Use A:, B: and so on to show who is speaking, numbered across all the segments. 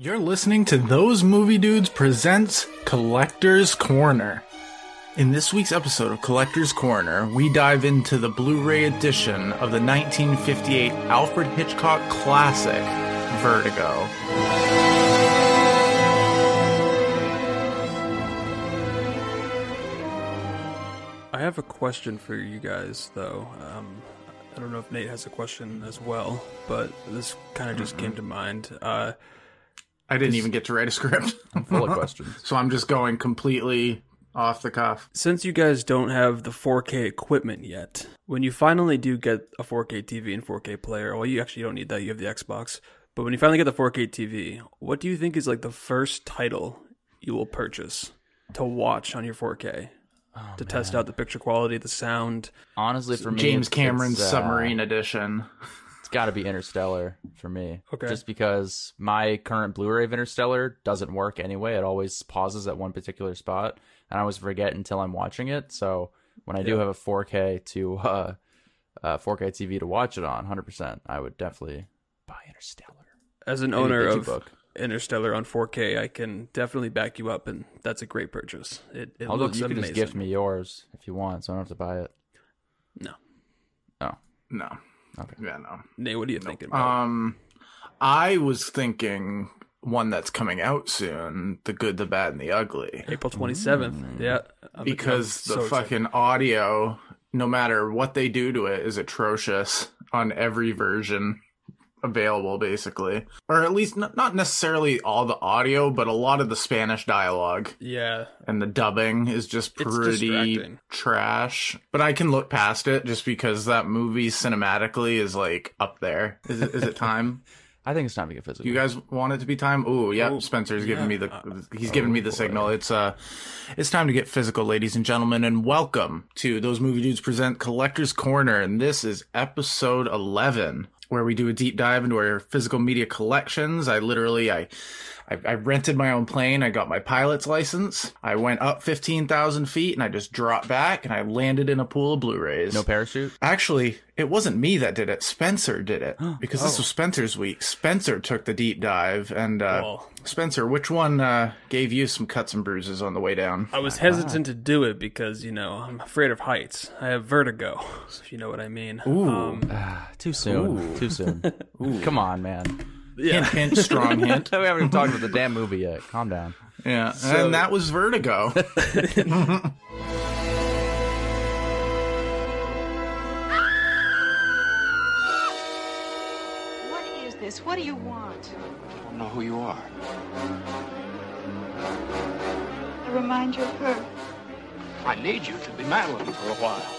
A: You're listening to Those Movie Dudes presents Collector's Corner. In this week's episode of Collector's Corner, we dive into the Blu-ray edition of the 1958 Alfred Hitchcock classic, Vertigo.
B: I have a question for you guys, though. Um, I don't know if Nate has a question as well, but this kind of just came to mind. Uh,
A: I didn't even get to write a script,
C: I'm full of questions.
A: so I'm just going completely off the cuff.
B: since you guys don't have the 4K equipment yet, when you finally do get a 4K TV and 4K player, well, you actually don't need that. You have the Xbox. But when you finally get the 4K TV, what do you think is like the first title you will purchase to watch on your 4K? to test out the picture quality, the sound.
C: Honestly, for me,
A: James
C: it's-
A: Cameron's
C: it's, uh,
A: Submarine Edition.
C: It's got to be Interstellar for me.
B: Okay.
C: Just because my current Blu-ray of Interstellar doesn't work anyway. It always pauses at one particular spot, and I always forget until I'm watching it. So when I do have a 4K to uh, uh 4K TV to watch it on, 100%, I would definitely buy Interstellar.
B: As an
C: Maybe
B: owner of
C: book.
B: Interstellar on 4K, I can definitely back you up, and that's a great purchase. It, it
C: I'll
B: looks
C: just, you can just gift me yours if you want, so I don't have to buy it.
B: No,
C: Oh,
A: No.
C: Okay.
A: Yeah, no.
B: Nate, what are you thinking? About?
A: Um, I was thinking one that's coming out soon: the good, the bad, and the ugly.
B: April 27th. Yeah, I'm-
A: Because the
B: so excited.
A: fucking audio, no matter what they do to it, is atrocious on every version available, basically, or at least not, not necessarily all the audio, but a lot of the Spanish dialogue
B: yeah,
A: and the dubbing is just pretty trash. But I can look past it just because that movie cinematically is like up there. Is it, is it time?
C: I think it's time to get physical.
A: You guys want it to be time? Ooh, yep.
B: Oh,
A: Spencer's
B: yeah.
A: giving me the he's giving me the signal. It's uh it's time to get physical, ladies and gentlemen, and welcome to those movie dudes present Collector's Corner, and this is episode eleven, where we do a deep dive into our physical media collections. I literally I I, I rented my own plane. I got my pilot's license. I went up fifteen thousand feet, and I just dropped back, and I landed in a pool of Blu-rays.
C: no parachute?
A: Actually, it wasn't me that did it. Spencer did it because this
B: Oh.
A: was Spencer's week. Spencer took the deep dive, and uh,
B: Well-
A: Spencer, which one uh, gave you some cuts and bruises on the way down?
B: I was hesitant to do it because you know I'm afraid of heights. I have vertigo, if you know what I mean.
A: Ooh.
B: Um,
C: Too soon. Too soon. Come on, man.
B: Yeah.
A: Hint, hint, strong hint.
C: we haven't even talked about the damn movie yet. Calm down.
A: Yeah,
B: So-
A: and that was Vertigo.
D: What is this? What do you want?
E: I don't know who you are.
D: I remind you of her.
E: I need you to be Madeline for a while.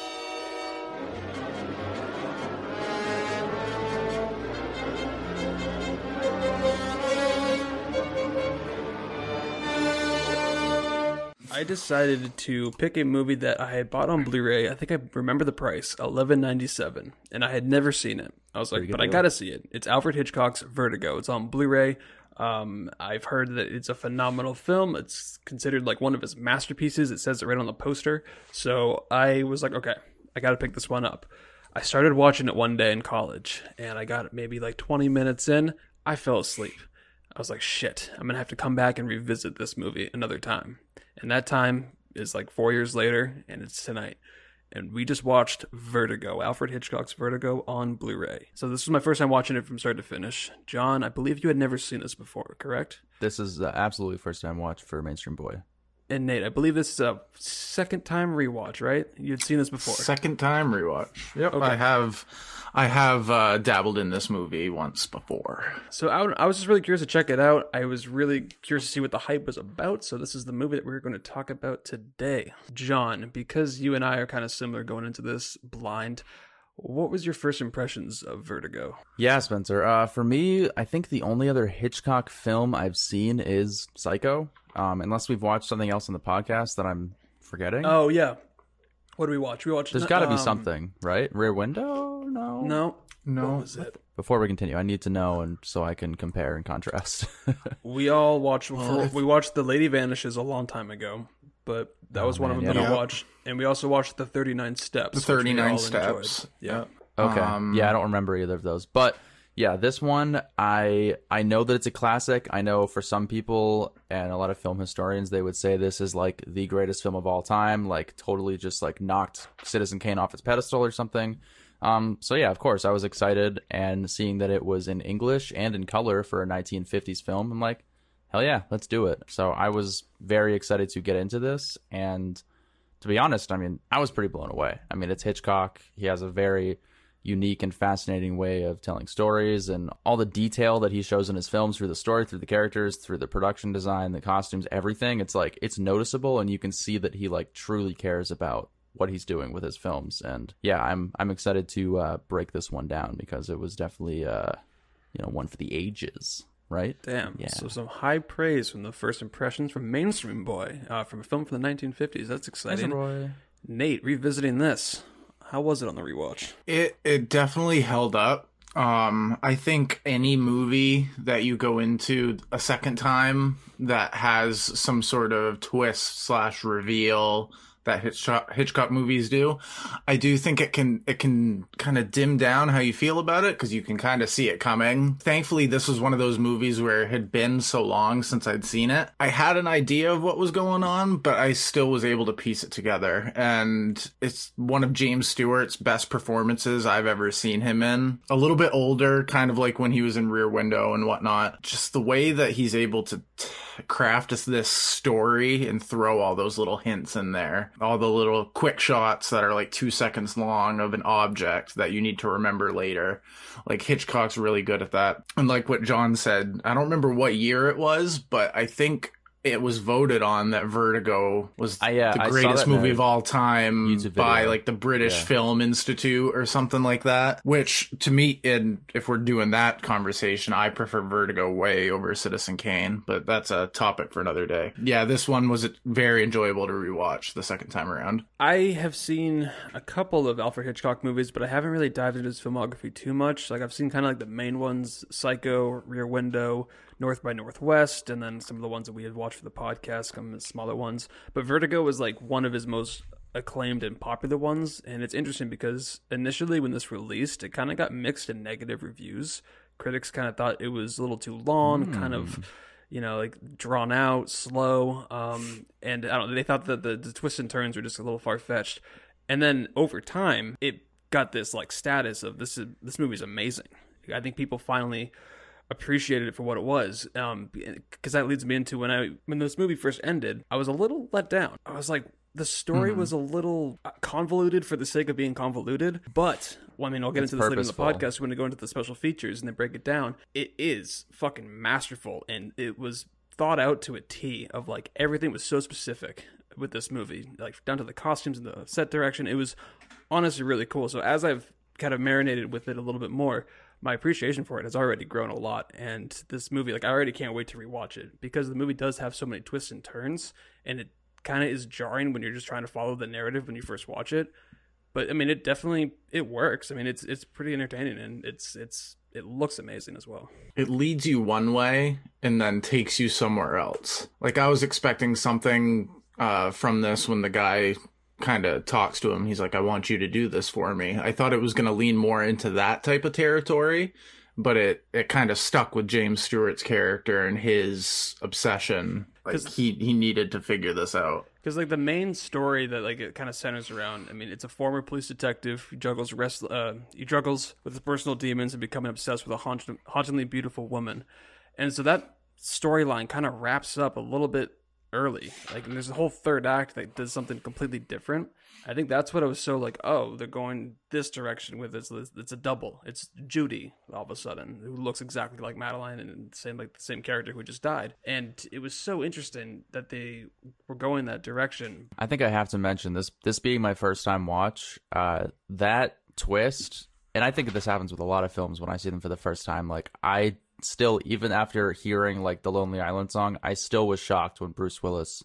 B: I decided to pick a movie that I had bought on Blu-ray. I think I remember the price, eleven ninety seven, and I had never seen it. I was like, but I gotta see it. It's Alfred Hitchcock's Vertigo. It's on Blu-ray. Um, I've heard that it's a phenomenal film. It's considered like one of his masterpieces. It says it right on the poster. So I was like, okay, I gotta pick this one up. I started watching it one day in college, and I got maybe like twenty minutes in. I fell asleep. I was like, shit, I'm gonna have to come back and revisit this movie another time. And that time is like four years later, and it's tonight. And we just watched Vertigo, Alfred Hitchcock's Vertigo on Blu ray. So this was my first time watching it from start to finish. John, I believe you had never seen this before, correct?
C: This is the absolutely first time watch for Mainstream Boy.
B: And Nate, I believe this is a second time rewatch, right? You'd seen this before.
A: Second time rewatch. Yep,
B: Okay.
A: I have, I have uh, dabbled in this movie once before.
B: So I, I was just really curious to check it out. I was really curious to see what the hype was about. So this is the movie that we're going to talk about today. John, because you and I are kind of similar going into this blind, what was your first impressions of Vertigo?
C: Yeah, Spencer. Uh, for me, I think the only other Hitchcock film I've seen is Psycho. Um, unless we've watched something else on the podcast that I'm forgetting.
B: Oh yeah, what do we watch? We watched.
C: There's got to be
B: um,
C: something, right? Rear Window? No.
B: No,
A: No,
B: what was it?
C: Before we continue, I need to know, and so I can compare and contrast.
B: We all watched.
A: Well,
B: we watched The Lady Vanishes a long time ago, but that was one
C: man,
B: of them
C: yeah.
B: that I
A: Yeah.
B: watched, and we also watched The Thirty Nine Steps.
A: the 39 steps.
B: enjoyed. Yeah.
C: okay.
A: Um,
C: yeah, I don't remember either of those, but yeah, this one I I know that it's a classic. I know for some people and a lot of film historians they would say this is like the greatest film of all time, like totally just like knocked Citizen Kane off its pedestal or something. Um, so yeah, of course, I was excited and seeing that it was in English and in color for a 1950s film. I'm like, hell yeah, let's do it. So I was very excited to get into this, and to be honest, I mean, I was pretty blown away. I mean, it's Hitchcock. He has a very unique and fascinating way of telling stories and all the detail that he shows in his films through the story, through the characters, through the production design, the costumes, everything. It's like it's noticeable and you can see that he like truly cares about what he's doing with his films. And yeah, I'm I'm excited to uh, break this one down because it was definitely uh, you know one for the ages, right?
B: Damn.
C: Yeah.
B: So some high praise from the first impressions from Mainstream Boy, uh, from a film from the 1950s. That's exciting. Nate, revisiting this, how was it on the rewatch?
A: It it definitely held up. Um, I think any movie that you go into a second time that has some sort of twist slash reveal that Hitchcock, movies do, I do think it can it can kind of dim down how you feel about it because you can kind of see it coming. Thankfully, this was one of those movies where it had been so long since I'd seen it. I had an idea of what was going on, but I still was able to piece it together. And it's one of James Stewart's best performances I've ever seen him in. A little bit older, kind of like when he was in Rear Window and whatnot. Just the way that he's able to t- craft this story and throw all those little hints in there. All the little quick shots that are like two seconds long of an object that you need to remember later. Like Hitchcock's really good at that. And like what John said, I don't remember what year it was, but I think it was voted on that Vertigo was
C: I, uh,
A: the greatest movie
C: a
A: of all time by like the British
C: Yeah.
A: Film Institute or something like that. Which to me, and if we're doing that conversation, I prefer Vertigo way over Citizen Kane, but that's a topic for another day. Yeah, this one was very enjoyable to rewatch the second time around.
B: I have seen a couple of Alfred Hitchcock movies, but I haven't really dived into his filmography too much. Like I've seen kind of like the main ones: Psycho, Rear Window, North by Northwest, and then some of the ones that we had watched for the podcast, some of the smaller ones. But Vertigo was like one of his most acclaimed and popular ones, and it's interesting because initially when this released, it kind of got mixed and negative reviews. Critics kind of thought it was a little too long, kind of you know, like drawn out, slow. Um, and I don't know, they thought that the, the twists and turns were just a little far fetched. And then over time, it got this like status of this is this movie's amazing. I think people finally appreciated it for what it was. Um, because that leads me into when I when this movie first ended, I was a little let down. I was like. The story
C: Mm-hmm.
B: was a little uh, convoluted for the sake of being convoluted, but well, I mean, I'll get
C: It's
B: into this later in the podcast when we go into the special features and they break it down. It is fucking masterful, and it was thought out to a T. Of like everything was so specific with this movie, like down to the costumes and the set direction. It was honestly really cool. So as I've kind of marinated with it a little bit more, my appreciation for it has already grown a lot. And this movie, like I already can't wait to rewatch it because the movie does have so many twists and turns, and it kind of is jarring when you're just trying to follow the narrative when you first watch it. But I mean, it definitely it works. I mean, it's it's pretty entertaining and it's it's it looks amazing as well.
A: It leads you one way and then takes you somewhere else. Like I was expecting something uh, from this when the guy kind of talks to him. He's like, "I want you to do this for me." I thought it was going to lean more into that type of territory, but it it kind of stuck with James Stewart's character and his obsession. Like he he needed to figure this out.
B: Because like the main story that like it kind of centers around. I mean, it's a former police detective who juggles rest. Uh, he juggles with his personal demons and becoming obsessed with a haunt- hauntingly beautiful woman, and so that storyline kind of wraps up a little bit early. Like, and there's a whole third act that does something completely different. I think that's what I was so like. Oh, they're going this direction with this. It's a double. It's Judy all of a sudden, who looks exactly like Madeline and same like the same character who just died. And it was so interesting that they were going that direction.
C: I think I have to mention this. This being my first time watch, uh, that twist, and I think this happens with a lot of films when I see them for the first time. Like I still, even after hearing like the Lonely Island song, I still was shocked when Bruce Willis,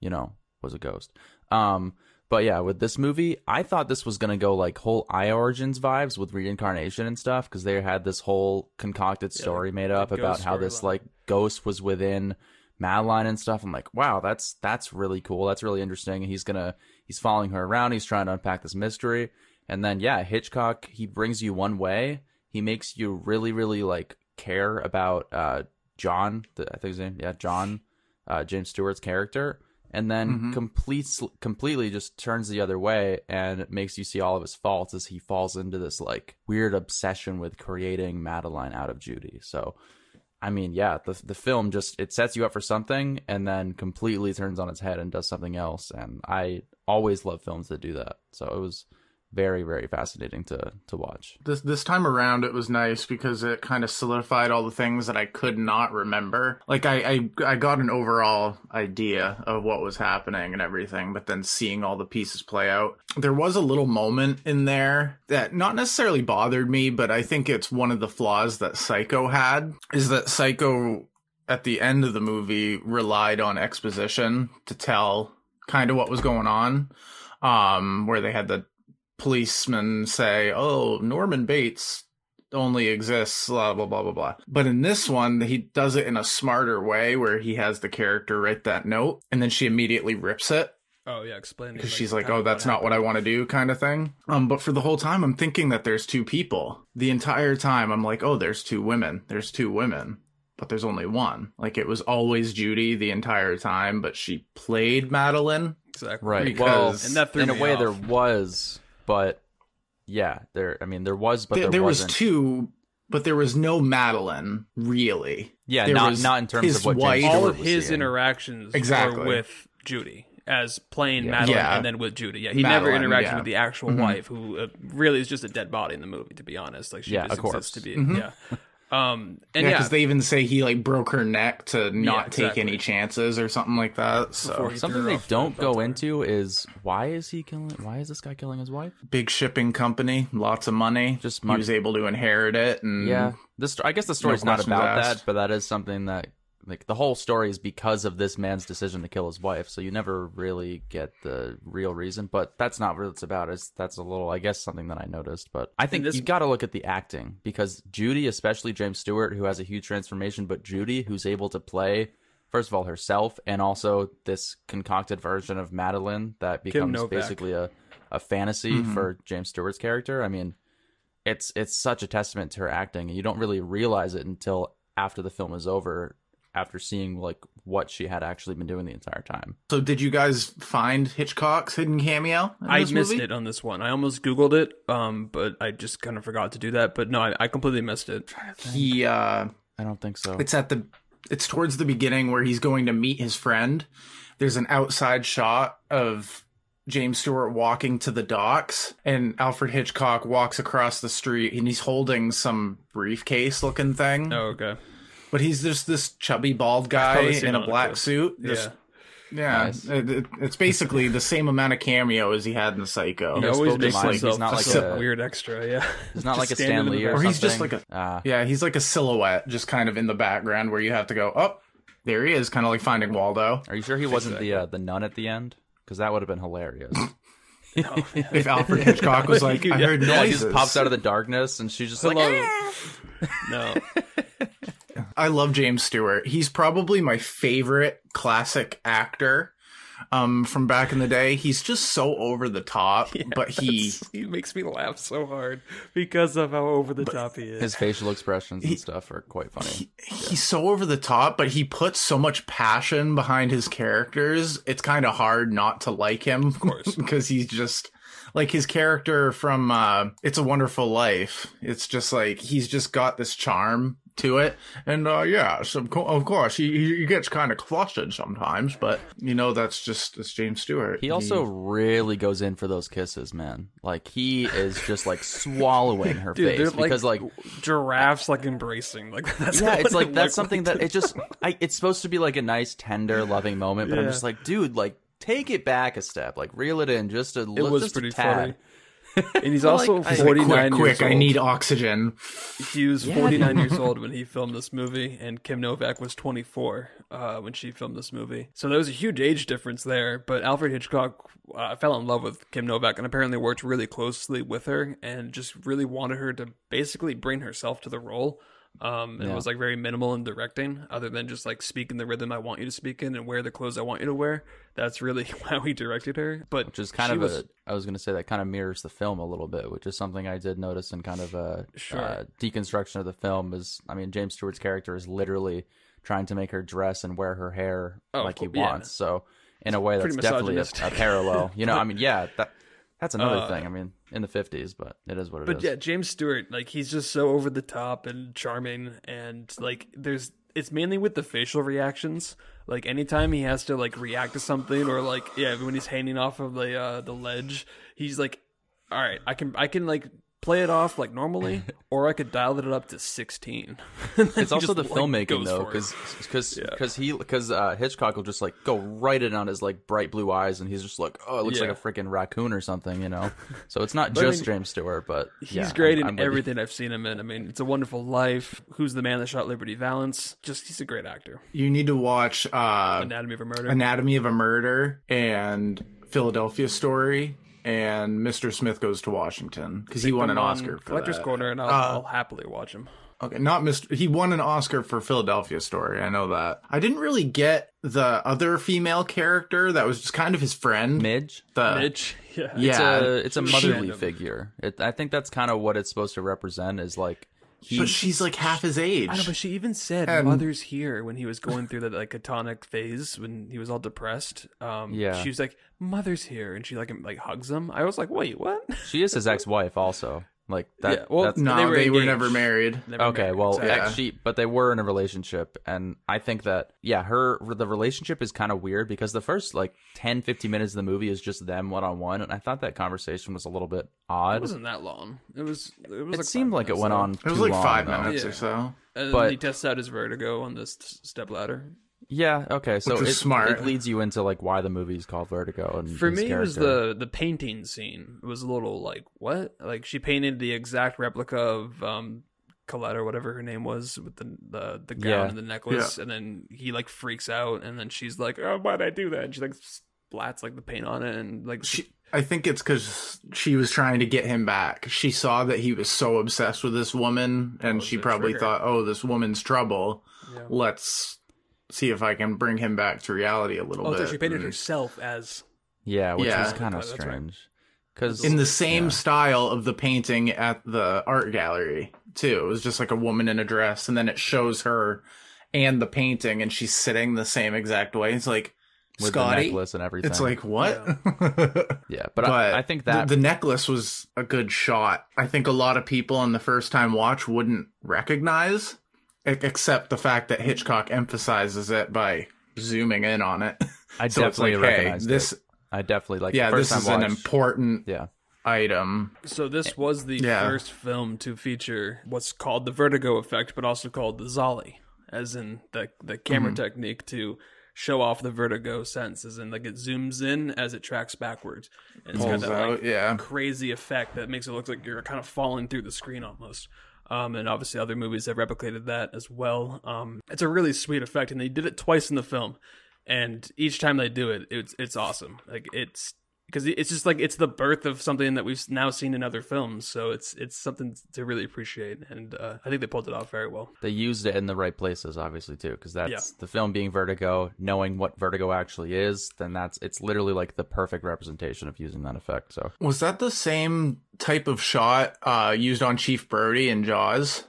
C: you know, was a ghost. Um, but yeah, with this movie, I thought this was gonna go like whole I Origins vibes with reincarnation and stuff because they had this whole concocted story made up about how this
B: storyline.
C: like ghost was within Madeline and stuff. I'm like, wow, that's that's really cool. That's really interesting. And he's gonna he's following her around. He's trying to unpack this mystery. And then yeah, Hitchcock he brings you one way. He makes you really, really like care about uh, John. The, I think his name, yeah, John, uh, James Stewart's character, and then
A: Mhm.
C: completes completely just turns the other way and makes you see all of his faults as he falls into this like weird obsession with creating Madeline out of Judy. So. I mean, yeah, the the film just it sets you up for something and then completely turns on its head and does something else. And I always love films that do that. So it was very, very fascinating to to watch.
A: This this time around, it was nice because it kind of solidified all the things that I could not remember. Like I, I I got an overall idea of what was happening and everything, but then seeing all the pieces play out, there was a little moment in there that not necessarily bothered me, but I think it's one of the flaws that Psycho had is that Psycho at the end of the movie relied on exposition to tell kind of what was going on um where they had the policeman say, "Oh, Norman Bates only exists," blah blah blah blah blah. But in this one, he does it in a smarter way, where he has the character write that note, and then she immediately rips it
B: Oh yeah, explain.
A: because she's like, "Oh, that's not what I want to do," kind of thing. Um, but for the whole time, I'm thinking that there's two people. The entire time, I'm like, "Oh, there's two women. There's two women." But there's only one. Like it was always Judy the entire time, but she played Madeline.
B: exactly
C: Right.
A: Because-
C: well,
B: And that threw
C: in a way
B: off.
C: there was, but yeah, there. I mean, there was, but
A: there,
C: there,
A: there was
C: wasn't.
A: two, but there was no Madeline really.
C: Yeah,
A: There
C: not
A: was
C: not in terms
A: his
C: of what
A: wife-
C: James
B: all of his
C: seeing.
B: interactions
A: Exactly.
B: were with Judy as playing
C: Yeah.
B: Madeline
A: Yeah.
B: and then with Judy. Yeah, he never interacted
A: yeah.
B: with the actual
A: Mhm.
B: wife, who uh, really is just a dead body in the movie. To be honest, like she
C: Yeah,
B: just
C: a corpse.
B: exists to be.
A: Mhm.
B: Yeah. Um, and
A: yeah,
B: yeah,
A: because they even say he like broke her neck to not take
B: exactly.
A: any chances or something like that. So
C: Something they don't go
B: belt.
C: into is why is he killing? Why is this guy killing his wife?
A: big shipping company, lots of money.
C: Just
A: he was able to inherit it, and
C: Yeah, this. I guess the story's not about
A: asked.
C: that, but that is something that like the whole story is because of this man's decision to kill his wife. So you never really get the real reason, but that's not what it's about. It's that's a little, I guess, something that I noticed. But I think
B: this-
C: you got to look at the acting because Judy, especially James Stewart, who has a huge transformation, but Judy, who's able to play. First of all, herself, and also this concocted version of Madeline that becomes basically a, a fantasy
A: Mhm.
C: for James Stewart's character. I mean, it's it's such a testament to her acting and you don't really realize it until after the film is over after seeing like what she had actually been doing the entire time
A: So did you guys find Hitchcock's hidden cameo? in
B: I missed
A: movie?
B: it on this one. I almost googled it, um, but I just kind of forgot to do that. But no, I, I completely missed it.
A: He uh
C: i don't think so
A: It's at the it's towards the beginning where he's going to meet his friend. There's an outside shot of James Stewart walking to the docks and Alfred Hitchcock walks across the street and he's holding some briefcase looking thing.
B: Oh, okay.
A: But he's just this chubby bald guy in a black
B: clip.
A: suit.
B: Yeah.
A: Just- yeah.
C: Nice.
A: It- it- it's basically the same amount of cameo as he had in the Psycho.
B: He always
C: supposed to
B: makes
C: mind,
B: himself
C: he's not like
B: a
C: a-
B: weird extra. Yeah,
C: he's not like a
B: standing in
C: Stan Lee or.
A: Or he's just like a-
C: Ah,
A: Yeah, he's like a silhouette just kind of in the background where you have to go, oh, there he is, kind of like finding Waldo.
C: are you sure he wasn't the uh, the nun at the end because that would have been hilarious
A: If Alfred Hitchcock was like, I
B: Yeah.
A: heard
C: yeah, he just pops out of the darkness and she's just
B: Hello.
C: like
B: no.
A: I love James Stewart. He's probably my favorite classic actor um, from back in the day. He's just so over the top, but he
B: he makes me laugh so hard because of how over the top he is.
C: his facial expressions and stuff are quite funny
A: he's so over the top, but he puts so much passion behind his characters. It's kind of hard not to like him, of
B: course.
A: because he's just like his character from uh, "It's a Wonderful Life." It's just like he's just got this charm to it, and uh, yeah, so of, co- of course he, he gets kind of flustered sometimes, but you know that's just it's James Stewart.
C: He also really goes in for those kisses, man. Like he is just like swallowing her
B: Dude, they're
C: face because like
B: giraffes like embracing like that's
C: yeah,
B: what
C: it's
B: it
C: like that's something
B: like
C: that it just I it's supposed to be like a nice tender loving moment, but I'm just like, dude, like take it back a step, like reel it in just a
B: It
C: little
B: was
C: just a
B: pretty
C: tad.
B: funny. And he's also
C: like, I-
B: forty
A: quick,
B: nine
A: quick!
B: years old.
A: I need oxygen.
B: He was
C: Yeah,
B: 49 years old when he filmed this movie, and Kim Novak was 24 uh, when she filmed this movie. So there was a huge age difference there. But Alfred Hitchcock uh, fell in love with Kim Novak and apparently worked really closely with her and just really wanted her to basically bring herself to the role. Um, and
C: Yeah.
B: was like very minimal in directing, other than just like speaking the rhythm I want you to speak in and wear the clothes I want you to wear. That's really how he directed her. But
C: which is kind of
B: was,
C: a I was going to say that kind of mirrors the film a little bit, which is something I did notice in kind of a
B: Sure.
C: uh, deconstruction of the film. Is I mean James Stewart's character is literally trying to make her dress and wear her hair
B: Oh,
C: like he
B: cour- yeah.
C: wants. So in a way, that's definitely a, a parallel. You know, I mean, yeah, that that's another
B: Uh,
C: thing. I mean, in the fifties, but it is what it is.
B: But yeah, James Stewart, like he's just so over the top and charming, and like there's it's mainly with the facial reactions. Like anytime he has to like react to something, or like yeah, when he's hanging off of the uh, the ledge, he's like, all right, I can I can like play it off like normally, or I could dial it up to sixteen.
C: it's also the filmmaking though,
B: because
C: because because
B: Yeah.
C: he because uh, Hitchcock will just like go right in on his like bright blue eyes, and he's just like, oh, it looks
B: Yeah.
C: like a freaking raccoon or something, you know. So it's not
B: But I
C: just
B: mean,
C: James Stewart, but
B: He's
C: yeah,
B: great
C: I'm-
B: in
C: I'm
B: everything I've seen him in. I mean, it's a wonderful life. Who's the man that shot Liberty Valance? Just he's a great actor.
A: You need to watch uh,
B: Anatomy of a Murder.
A: Anatomy of a Murder and Philadelphia Story and Mr. Smith Goes to Washington because he won an Oscar for
B: Collector's
A: that.
B: Corner, and I'll,
A: Uh,
B: I'll happily watch him.
A: Okay, not Mr. He won an Oscar for Philadelphia Story. I know that. I didn't really get the other female character that was just kind of his friend.
C: Midge.
A: The
B: Mitch, yeah,
A: yeah.
C: It's a it's a motherly figure. It, I think that's kind of what it's supposed to represent. Is like he,
A: but she's like half his age.
B: I know, but she even said
A: And-
B: "mother's here" when he was going through that like catonic phase when he was all depressed. Um,
C: Yeah.
B: she was like, "Mother's here," and she like like hugs him. I was like, "Wait, what?"
C: she is his ex wife also. Like that.
B: Yeah, well,
C: that's,
A: no,
B: they
A: they
B: were
A: were, never married.
B: Never
C: Okay,
B: married,
C: well,
B: exactly.
A: Yeah.
C: actually, but they were in a relationship, and I think that yeah, her the relationship is kind of weird because the first like 10, 15 minutes of the movie is just them one on one, and I thought that conversation was a little bit odd.
B: It wasn't that long. It was. It was.
C: It
B: like
C: seemed like it went
B: though.
C: on.
A: It was
C: too
A: like
C: long,
A: five
C: though.
A: minutes
B: Yeah.
A: or so.
B: And
C: but-
B: then he tests out his vertigo on this step ladder.
C: Yeah, okay, so
A: Which
C: it,
A: smart.
C: it leads you into like why the movie is called Vertigo. And
B: For
C: his
B: me, it was the the painting scene. It was a little like what? Like she painted the exact replica of um Colette or whatever her name was with the the, the gown
C: Yeah.
B: and the necklace, and then he like freaks out, and then she's like, "Oh, why'd I do that?" And she like splats like the paint on it, and like
A: She, I think it's because she was trying to get him back. She saw that he was so obsessed with this woman, and
B: was
A: she probably
B: trigger.
A: thought, "Oh, this woman's trouble.
B: Yeah.
A: Let's see if I can bring him back to reality a little
B: oh,
A: bit."
B: so she painted
A: And
B: herself as
C: yeah, which
A: Yeah.
C: was kind of
B: That's
C: strange because
A: in the same
C: Yeah.
A: style of the painting at the art gallery too. It was just like a woman in a dress, and then it shows her and the painting, and she's sitting the same exact way. It's like
C: with the
A: Scotty.
C: necklace and everything.
A: It's like what?
C: yeah, but, I, I think that
A: the, the necklace was a good shot. I think a lot of people on the first time watch wouldn't recognize, except the fact that Hitchcock emphasizes it by zooming in on it.
C: I
A: so
C: definitely
A: like, hey, this,
C: it. I definitely like.
A: yeah,
C: the
A: this
C: first
A: is
C: time
A: an important
C: Yeah,
A: item.
B: So this was the
A: Yeah.
B: first film to feature what's called the vertigo effect, but also called the Zolly, as in the the camera
A: Mm-hmm.
B: technique to show off the vertigo sense, as in like it zooms in as it tracks backwards, and it's got
A: Pulls
B: that
A: out,
B: like
A: yeah.
B: crazy effect that makes it look like you're kind of falling through the screen almost. Um, and obviously other movies have replicated that as well. Um, it's a really sweet effect, and they did it twice in the film, and each time they do it, it's it's awesome. Like it's because it's just like it's the birth of something that we've now seen in other films, so it's it's something to really appreciate, and uh, I think they pulled it off very well.
C: they used it in the right places, obviously too, because that's
B: Yeah.
C: the film being Vertigo. Knowing what Vertigo actually is, then that's it's literally like the perfect representation of using that effect. So
A: Was that the same type of shot uh, used on Chief Brody in Jaws?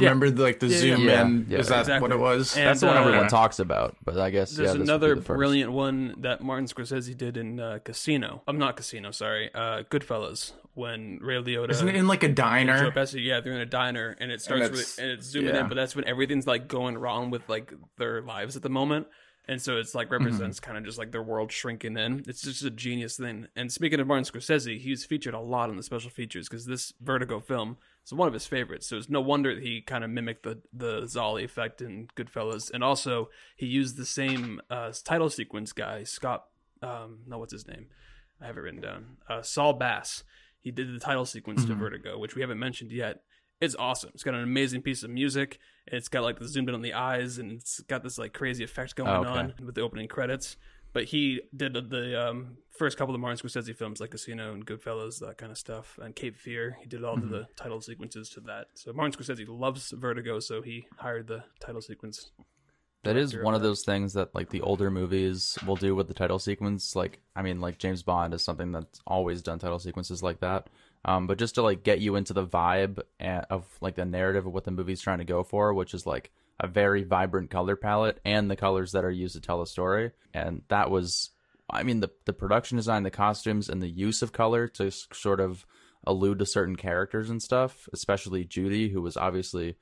B: Yeah.
A: Remember, like the
B: Yeah,
A: zoom
C: yeah.
A: in.
C: Yeah,
A: Is that
B: exactly.
A: what it was?
B: And,
C: that's the one
B: uh,
C: everyone talks about. But I guess
B: There's
C: yeah, this
B: another
C: the
B: brilliant one that Martin Scorsese did in uh, Casino. I'm not Casino, sorry, uh, Goodfellas. When Ray Liotta
A: Isn't it in like a diner?
B: Pesci, yeah, they're in a diner, and it starts
A: it's-
B: with, and it's zooming
A: yeah.
B: in, but that's when everything's like going wrong with like their lives at the moment, and so it's like represents kind of just like their world shrinking in. It's just a genius thing. And speaking of Martin Scorsese, he's featured a lot in the special features because this Vertigo film is one of his favorites. So it's no wonder that he kind of mimicked the the Zolly effect in Goodfellas, and also he used the same uh, title sequence guy, Scott. Um, no, what's his name? I have it written down. Uh, Saul Bass. He did the title sequence to Vertigo, which we haven't mentioned yet. It's awesome. It's got an amazing piece of music. It's got like the zoomed in on the eyes, and it's got this like crazy effect going
C: Oh, okay.
B: on with the opening credits. but he did the um, first couple of Martin Scorsese films, like Casino and Goodfellas, that kind of stuff, and Cape Fear. He did all of the title sequences to that. So Martin Scorsese loves Vertigo, so he hired the title sequence.
C: That is one
B: of
C: of those things that like the older movies will do with the title sequence. Like, I mean, like James Bond is something that's always done title sequences like that. Um, but just to like get you into the vibe of like the narrative of what the movie's trying to go for, which is like a very vibrant color palette and the colors that are used to tell a story. And that was, I mean, the the production design, the costumes, and the use of color to sort of allude to certain characters and stuff, especially Judy, who was obviously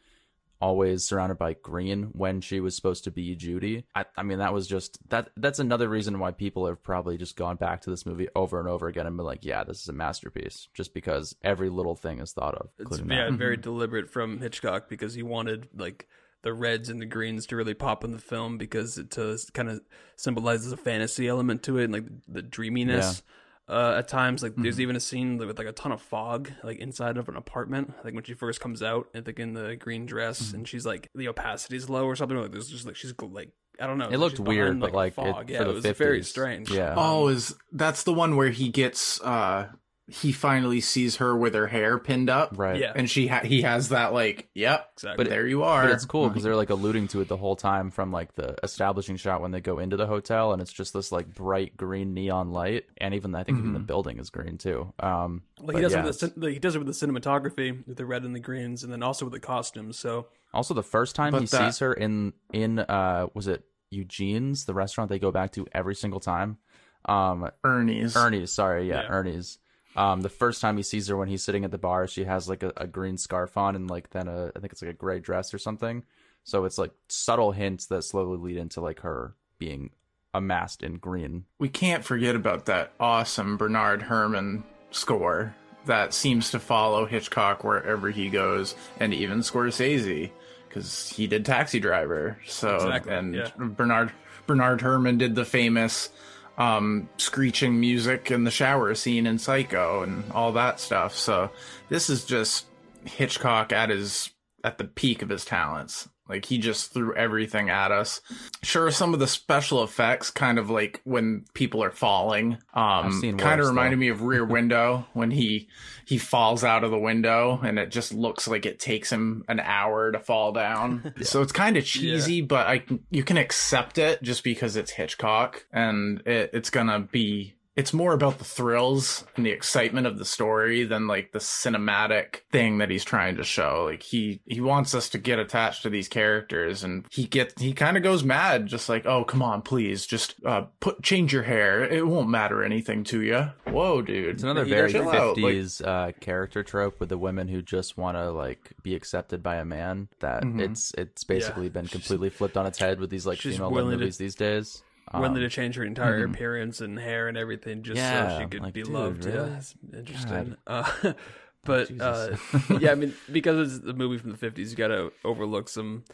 C: always surrounded by green when she was supposed to be Judy. I, I mean, that was just that. That's another reason why people have probably just gone back to this movie over and over again and been like, "Yeah, this is a masterpiece," just because every little thing is thought of.
B: It's yeah,
C: that.
B: very mm-hmm. deliberate from Hitchcock because he wanted like the reds and the greens to really pop in the film because it to kind of symbolizes a fantasy element to it and like the dreaminess. Uh, at times, like there's even a scene with like a ton of fog, like inside of an apartment. Like when she first comes out, I think in the green dress, and she's like the opacity's low or something. Like there's just like she's like I don't know.
C: It looked weird,
B: behind,
C: but like, it,
B: fog. yeah,
C: for the
B: it was
C: 50s,
B: very strange.
C: Yeah.
A: Oh, is that's the one where he gets uh he finally sees her with her hair pinned up.
C: right.
B: Yeah.
A: And she ha- he has that like, yep,
B: exactly.
C: But-
A: there you are.
C: But it's cool because they're like alluding to it the whole time from like the establishing shot when they go into the hotel, and it's just this like bright green neon light, and even I think even the building is green too. Um,
B: Well, he does
C: yeah,
B: it with the, the he does it with the cinematography, with the red and the greens, and then also with the costumes. So
C: Also, the first time
A: But
C: he
A: that-
C: sees her in in uh was it Eugene's, the restaurant they go back to every single time. Um,
A: Ernie's.
C: Ernie's, sorry, yeah,
B: Yeah.
C: Ernie's. Um, the first time he sees her when he's sitting at the bar, she has like a, a green scarf on and like then a I think it's like a gray dress or something. So it's like subtle hints that slowly lead into like her being amassed in green.
A: We can't forget about that awesome Bernard Herrmann score that seems to follow Hitchcock wherever he goes, and even Scorsese because he did Taxi Driver. So
B: Exactly,
A: and
B: yeah.
A: Bernard Bernard Herrmann did the famous um, screeching music in the shower scene in Psycho and all that stuff. So this is just Hitchcock at his at the peak of his talents. Like he just threw everything at us. Sure, some of the special effects, kind of like when people are falling, um, kind of reminded
C: though.
A: me of Rear Window when he he falls out of the window and it just looks like it takes him an hour to fall down. So it's kind of cheesy, but I you can accept it just because it's Hitchcock and it, it's gonna be it's more about the thrills and the excitement of the story than like the cinematic thing that he's trying to show. Like he he wants us to get attached to these characters and he get he kind of goes mad just like, "Oh, come on, please, just uh put change your hair. It won't matter anything to you." Whoa, dude.
C: It's another very
A: chill out. Like,
C: fifties uh, character trope with the women who just want to like be accepted by a man. That
A: Mhm.
C: it's it's basically been completely flipped on its head with these like female
B: willing to-
C: movies these days. Um,
B: to change her entire
A: mhm.
B: appearance and hair and everything just so she could
C: like,
B: be
C: dude,
B: loved.
C: really?
B: Yeah, it's interesting. Uh, but uh, yeah, I mean, because it's a movie from the fifties, you got to overlook some.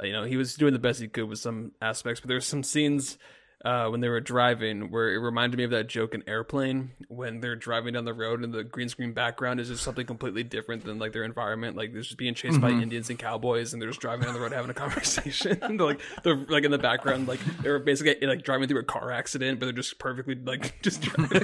B: uh, You know, he was doing the best he could with some aspects, but there's some scenes. Uh, when they were driving, where it reminded me of that joke in Airplane when they're driving down the road and the green screen background is just something completely different than like their environment. Like they're just being chased by Indians and cowboys, and they're just driving down the road having a conversation. And they're like they're like in the background, like they're basically like driving through a car accident, but they're just perfectly like just driving.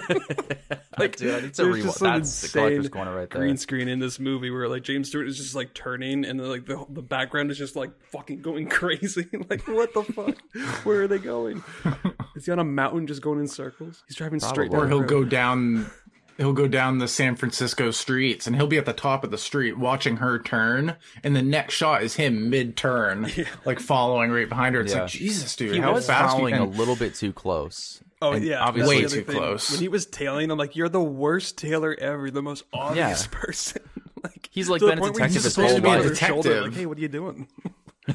B: like
C: Dude, I need to
B: there's
C: rewatch- that's the collector's corner right there.
B: green screen in this movie where like James Stewart is just like turning and then like the the background is just like fucking going crazy. like what the fuck? Where are they going? Is he on a mountain just going in circles? He's driving straight down.
A: or he'll
B: road.
A: go down he'll go down the San Francisco streets and he'll be at the top of the street watching her turn and the next shot is him mid turn like following right behind her it's
C: Yeah.
A: like Jesus dude
C: he
A: how
C: was
A: fast
C: following
A: you
C: a little bit too close.
B: Oh
C: And
B: yeah,
C: obviously-
A: Way
B: other
A: too close.
B: When he was tailing, I'm like, "You're the worst tailor ever, the most obvious person." like
C: He's, like,
B: to the
C: been a
B: point where he's
C: detective his
B: supposed
C: whole
B: to be on
C: life.
B: her shoulder, Like, hey, what are you doing?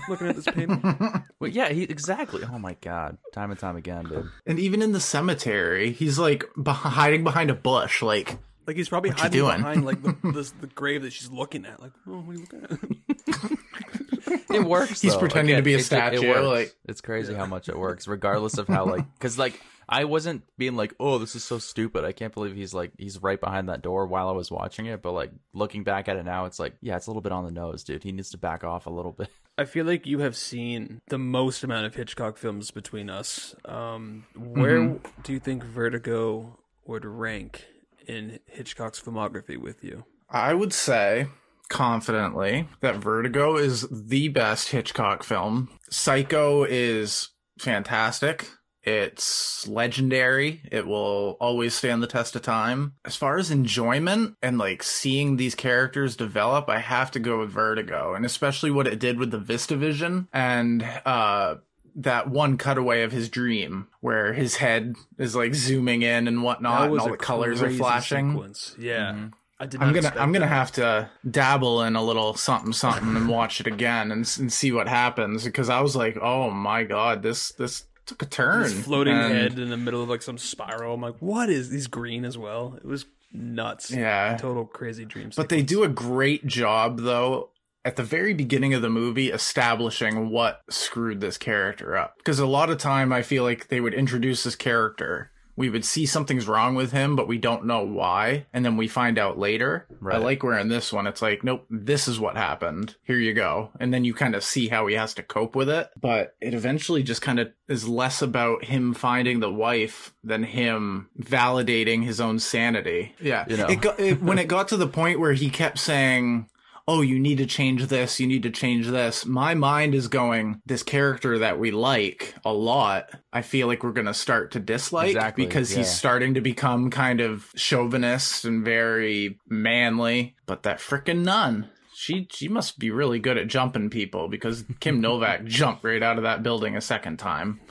B: Looking at this painting.
C: Well, yeah, he exactly. Oh my god, time and time again, dude.
A: and even in the cemetery he's like beh hiding behind a bush like
B: Like he's probably hiding
A: doing?
B: behind like the, the the grave that she's looking at. Like, oh, what are you looking at?
C: It works.
A: He's
C: though.
A: pretending to be a
C: it- it- it works.
A: like-
C: it's crazy how much it works, regardless of how like because like I wasn't being like, oh, this is so stupid. I can't believe he's like he's right behind that door while I was watching it. But like looking back at it now, it's like, yeah, it's a little bit on the nose, dude. He needs to back off a little bit.
B: I feel like you have seen the most amount of Hitchcock films between us. Um, where
A: Mm-hmm.
B: do you think Vertigo would rank in Hitchcock's filmography with you?
A: I would say confidently that Vertigo is the best Hitchcock film. Psycho is fantastic. It's legendary. It will always stand the test of time. As far as enjoyment and like seeing these characters develop, I have to go with Vertigo, and especially what it did with the VistaVision and uh that one cutaway of his dream where his head is like zooming in and whatnot, and all the colors are flashing.
B: sequence. Yeah, I did.
A: I'm gonna I'm gonna have to dabble in a little something something and watch it again and, and see what happens because I was like, oh my god, this this took a turn.
B: Floating
A: And-
B: head in the middle of like some spiral. I'm like, what is? He's green as well. It was nuts.
A: Yeah,
B: total crazy dreams.
A: but they do a great job though at the very beginning of the movie establishing what screwed this character up because a lot of time I feel like they would introduce this character. We would see something's wrong with him, but we don't know why. And then we find out later. I like where in this one, it's like, nope, this is what happened. Here you go. And then you kind of see how he has to cope with it. But it eventually just kind of is less about him finding the wife than him validating his own sanity. Yeah.
C: You know.
A: It got, it, when it got to the point where he kept saying, oh, you need to change this, you need to change this. My mind is going, this character that we like a lot, I feel like we're going to start to dislike
C: Exactly,
A: because he's starting to become kind of chauvinist and very manly. But that frickin' nun. She she must be really good at jumping people because Kim Novak jumped right out of that building a second time.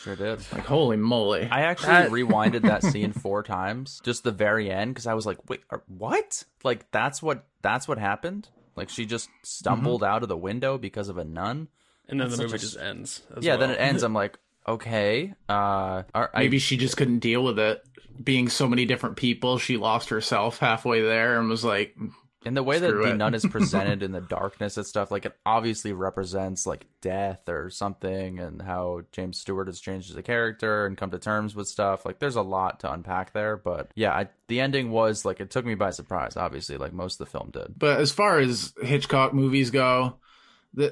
C: Sure did.
A: Like holy moly!
C: I actually
B: That-
C: rewinded that scene four times, just the very end, because I was like, "Wait, uh, what? Like that's what that's what happened? Like she just stumbled out of the window because of a nun?
B: and then the movie
C: a
B: just ends. as
C: yeah." Then it ends. I'm like, okay, uh, are, I,
A: Maybe she just couldn't deal with it being so many different people. She lost herself halfway there and was like,
C: in the way that
A: Screw
C: the nun is presented in the darkness and stuff, like it obviously represents like death or something, and how James Stewart has changed as a character and come to terms with stuff. Like there's a lot to unpack there, but yeah, I, the ending was like it took me by surprise. Obviously, like most of the film did.
A: But as far as Hitchcock movies go,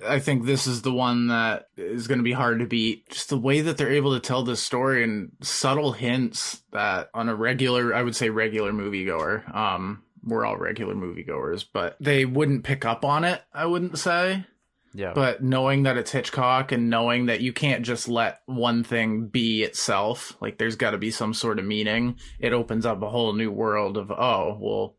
A: I think this is the one that is going to be hard to beat. Just the way that they're able to tell this story and subtle hints that on a regular, I would say regular moviegoer, um, we're all regular moviegoers, but they wouldn't pick up on it. I wouldn't say.
C: Yeah,
A: But knowing that it's Hitchcock and knowing that you can't just let one thing be itself, like there's got to be some sort of meaning, it opens up a whole new world of, oh, well,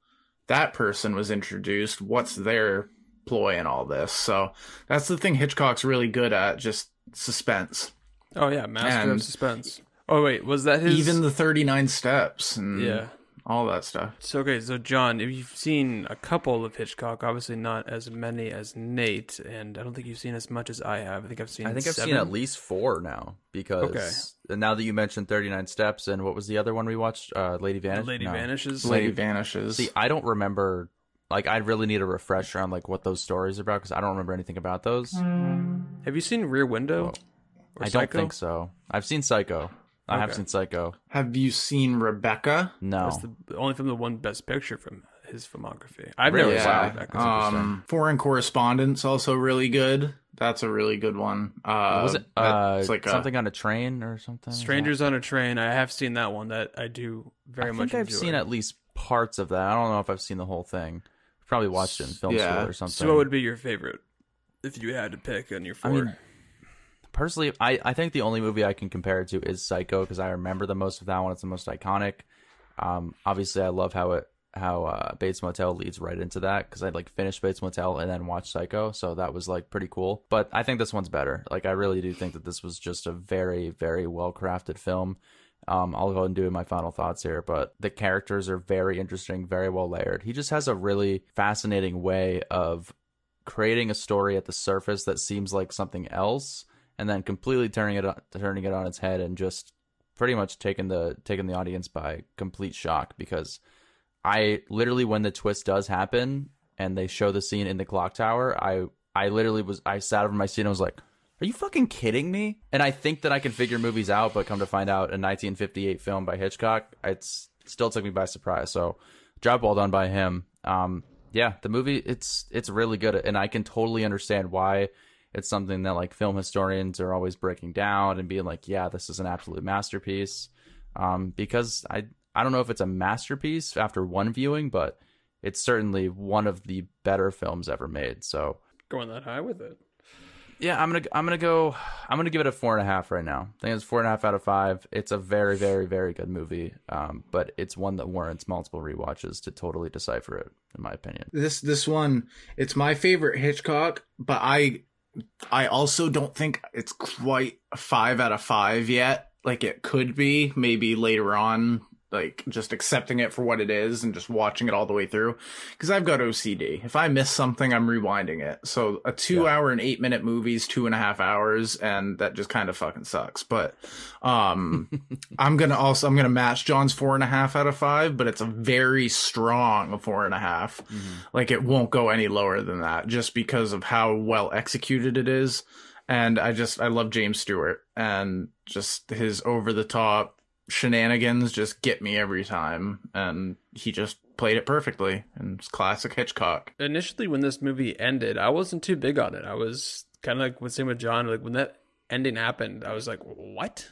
A: that person was introduced. What's their ploy in all this? So that's the thing Hitchcock's really good at, just suspense.
B: oh yeah, master
A: and-
B: of suspense. Oh wait, was that his?
A: Even the 39 steps and
B: yeah.
A: All that stuff.
B: So okay, so John, if you've seen a couple of Hitchcock, obviously not as many as Nate, and I don't think you've seen as much as I have. I think I've seen.
C: I think I've seen at least four now because
B: Okay.
C: and now that you mentioned 39 Steps and what was the other one we watched? Uh, Lady Vanish.
B: Lady
C: No.
B: Vanishes.
A: Lady Vanishes.
C: See, I don't remember. Like, I really need a refresher on like what those stories are about because I don't remember anything about those.
B: Have you seen Rear Window? Or
C: I
B: Psycho?
C: don't think so. I've seen Psycho. I have
B: Okay.
C: seen Psycho.
A: Have you seen Rebecca?
C: No.
B: That's the only film that won Best Picture from his filmography. I've
C: Really?
B: never seen Rebecca.
A: Um, Foreign Correspondence also really good. That's a really good one. Uh,
C: was it uh,
A: it's like a-
C: something on a train or something?
B: Strangers on a Train. I have seen that one. That I do very much.
C: I
B: much.
C: think I've
B: enjoy.
C: seen at least parts of that. I don't know if I've seen the whole thing. Probably watched it in film
A: Yeah.
C: school or something.
B: So, what would be your favorite if you had to pick on your four?
C: I mean, personally, I, I think the only movie I can compare it to is Psycho because I remember the most of that one. It's the most iconic. Um, obviously, I love how it how uh, Bates Motel leads right into that because I like finished Bates Motel and then watched Psycho, so that was like pretty cool. But I think this one's better. Like I really do think that this was just a very very well crafted film. Um, I'll go ahead and do my final thoughts here, but the characters are very interesting, very well layered. He just has a really fascinating way of creating a story at the surface that seems like something else, and then completely turning it on, turning it on its head and just pretty much taking the taking the audience by complete shock because I literally when the twist does happen and they show the scene in the clock tower, I I literally was I sat over my seat and was like, "Are you fucking kidding me?" And I think that I can figure movies out, but come to find out, a 1958 film by Hitchcock, it's still took me by surprise. So, job well done by him. Um, yeah, the movie it's it's really good, and I can totally understand why it's something that like film historians are always breaking down and being like, yeah, this is an absolute masterpiece. Um, because I I don't know if it's a masterpiece after one viewing, but it's certainly one of the better films ever made. So
B: Going that high with it.
C: yeah, I'm gonna I'm gonna go I'm gonna give it a four and a half right now. I think it's four and a half out of five. It's a very very very good movie, um, but it's one that warrants multiple rewatches to totally decipher it, in my opinion.
A: This this one, it's my favorite Hitchcock, but I I also don't think it's quite five out of five yet. Like it could be maybe later on, like just accepting it for what it is and just watching it all the way through. Because I've got OCD. If I miss something, I'm rewinding it. So a two hour and eight minute movie's two and a half hours, and that just kind of fucking sucks. But um I'm gonna also I'm gonna match John's four and a half out of five, but it's a very strong four and a half. Like it won't go any lower than that, just because of how well executed it is. And I just I love James Stewart and just his over the top shenanigans just get me every time, and he just played it perfectly. And it's classic Hitchcock.
B: Initially, when this movie ended, I wasn't too big on it. I was kind of like with same with John. Like when that ending happened, I was like, "What?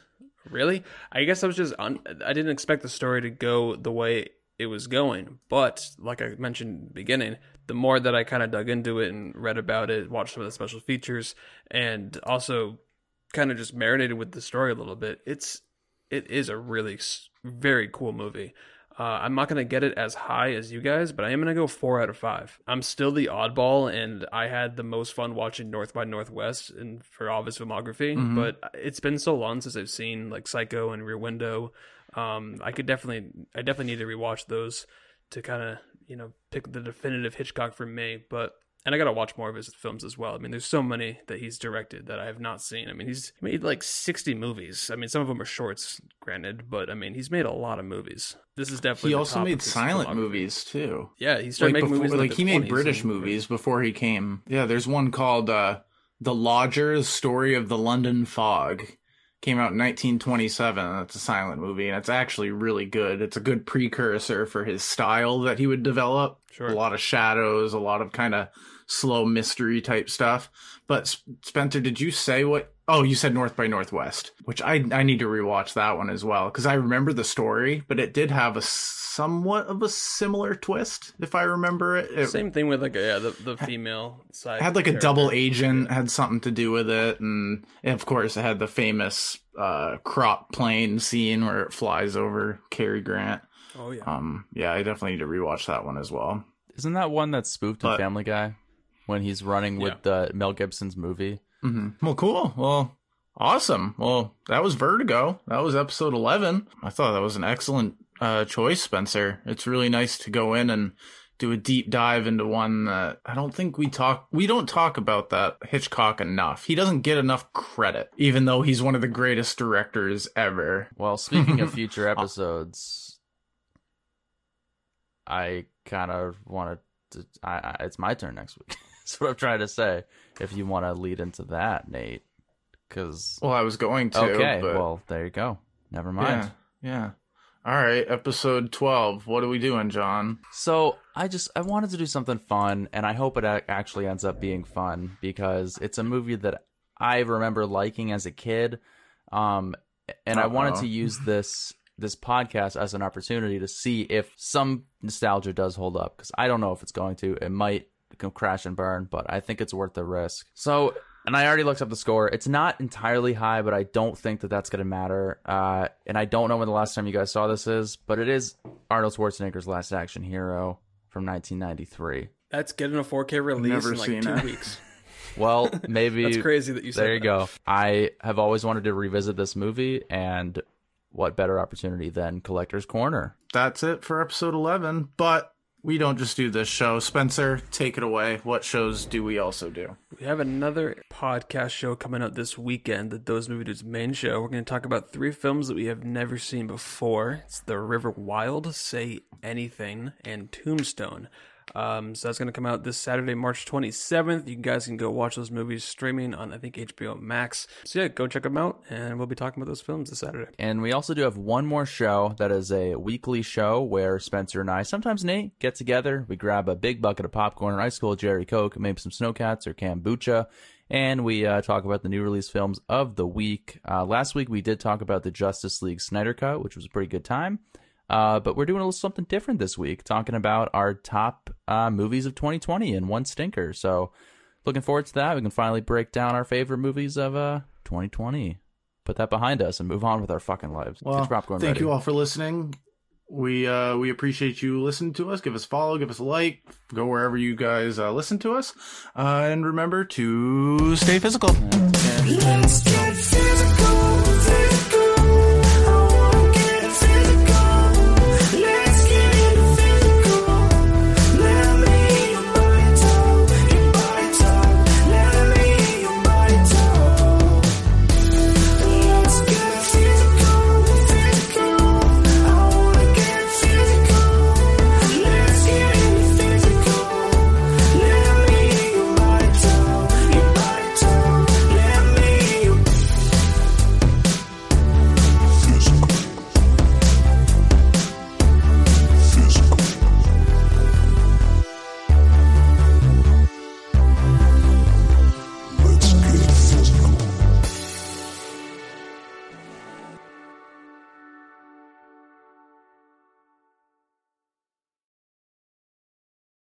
B: Really?" I guess I was just un- I didn't expect the story to go the way it was going. But like I mentioned in the beginning, the more that I kind of dug into it and read about it, watched some of the special features, and also kind of just marinated with the story a little bit, it's it is a really very cool movie. Uh, I'm not gonna get it as high as you guys, but I am gonna go four out of five. I'm still the oddball, and I had the most fun watching North by Northwest and for all of his filmography.
A: Mhm.
B: But it's been so long since I've seen like Psycho and Rear Window. Um, I could definitely, I definitely need to rewatch those to kind of you know pick the definitive Hitchcock for me. But and I gotta watch more of his films as well. I mean, there's so many that he's directed that I have not seen. I mean, he's made like 60 movies. I mean, some of them are shorts, granted, but I mean, he's made a lot of movies. This is definitely.
A: He also made silent movies too.
B: Yeah, he started
A: like
B: making
A: before,
B: movies
A: like
B: the
A: he made
B: 20s
A: British movies before he came. Yeah, there's one called uh, "The Lodgers: Story of the London Fog." Came out in 1927. That's a silent movie, and it's actually really good. It's a good precursor for his style that he would develop.
B: Sure.
A: A lot of shadows, a lot of kind of slow mystery type stuff. But Spencer, did you say what? Oh, you said North by Northwest, which I I need to rewatch that one as well because I remember the story, but it did have a somewhat of a similar twist, if I remember it. It
B: Same thing with like yeah, the the female side.
A: had like a double agent, had something to do with it, and, and of course it had the famous uh, crop plane scene where it flies over Cary Grant.
B: Oh yeah.
A: Um, yeah, I definitely need to rewatch that one as well.
C: Isn't that one that's spoofed in
A: But-
C: Family Guy when he's running with uh, Mel Gibson's movie?
A: Hmm Well, cool. Well, awesome. Well, that was Vertigo. That was episode 11. I thought that was an excellent uh, choice, Spencer. It's really nice to go in and do a deep dive into one that I don't think we talk we don't talk about that Hitchcock enough. He doesn't get enough credit even though he's one of the greatest directors ever.
C: Well, speaking of future episodes, I kind of wanted to. I, I, it's my turn next week. That's what I'm trying to say. If you want to lead into that, Nate, because
A: Well, I was going to
C: okay,
A: but
C: well there you go. Never mind.
A: yeah. Yeah. All right, episode 12. What are we doing, John?
C: So I just I wanted to do something fun, and I hope it actually ends up being fun because it's a movie that I remember liking as a kid, um, and I wanted to use this this podcast as an opportunity to see if some nostalgia does hold up because I don't know if it's going to. It might go crash and burn, but I think it's worth the risk. So. And I already looked up the score. It's not entirely high, but I don't think that that's going to matter. Uh, and I don't know when the last time you guys saw this is, but it is Arnold Schwarzenegger's Last Action Hero from 1993.
B: That's getting a 4K release
A: never
B: in like
A: seen
B: two
A: it.
B: weeks.
C: Well, maybe
B: That's crazy that you said
C: there you
B: that.
C: go. I have always wanted to revisit this movie, and what better opportunity than Collector's Corner?
A: That's it for episode 11. But we don't just do this show. Spencer, take it away. What shows do we also do?
B: We have another podcast show coming out this weekend, the Those Movie Dudes main show. We're going to talk about three films that we have never seen before. It's The River Wild, Say Anything, and Tombstone. Um, so that's going to come out this Saturday, March 27th. You guys can go watch those movies streaming on, I think, HBO Max. So yeah, go check them out, and we'll be talking about those films this Saturday.
C: And we also do have one more show that is a weekly show where Spencer and I, sometimes Nate, get together. We grab a big bucket of popcorn, ice cold Cherry Coke, maybe some Sno-Caps or kombucha, and we uh, talk about the new release films of the week. Uh, last week we did talk about the Justice League Snyder Cut, which was a pretty good time. Uh, but we're doing a little something different this week, talking about our top uh, movies of 2020 and one stinker. So, looking forward to that. We can finally break down our favorite movies of uh, 2020, put that behind us, and move on with our fucking lives.
A: Well, thank
C: ready.
A: you all for listening. We uh we appreciate you listening to us. Give us a follow, give us a like, go wherever you guys uh, listen to us, uh, and remember to stay physical.
F: Let's get physical.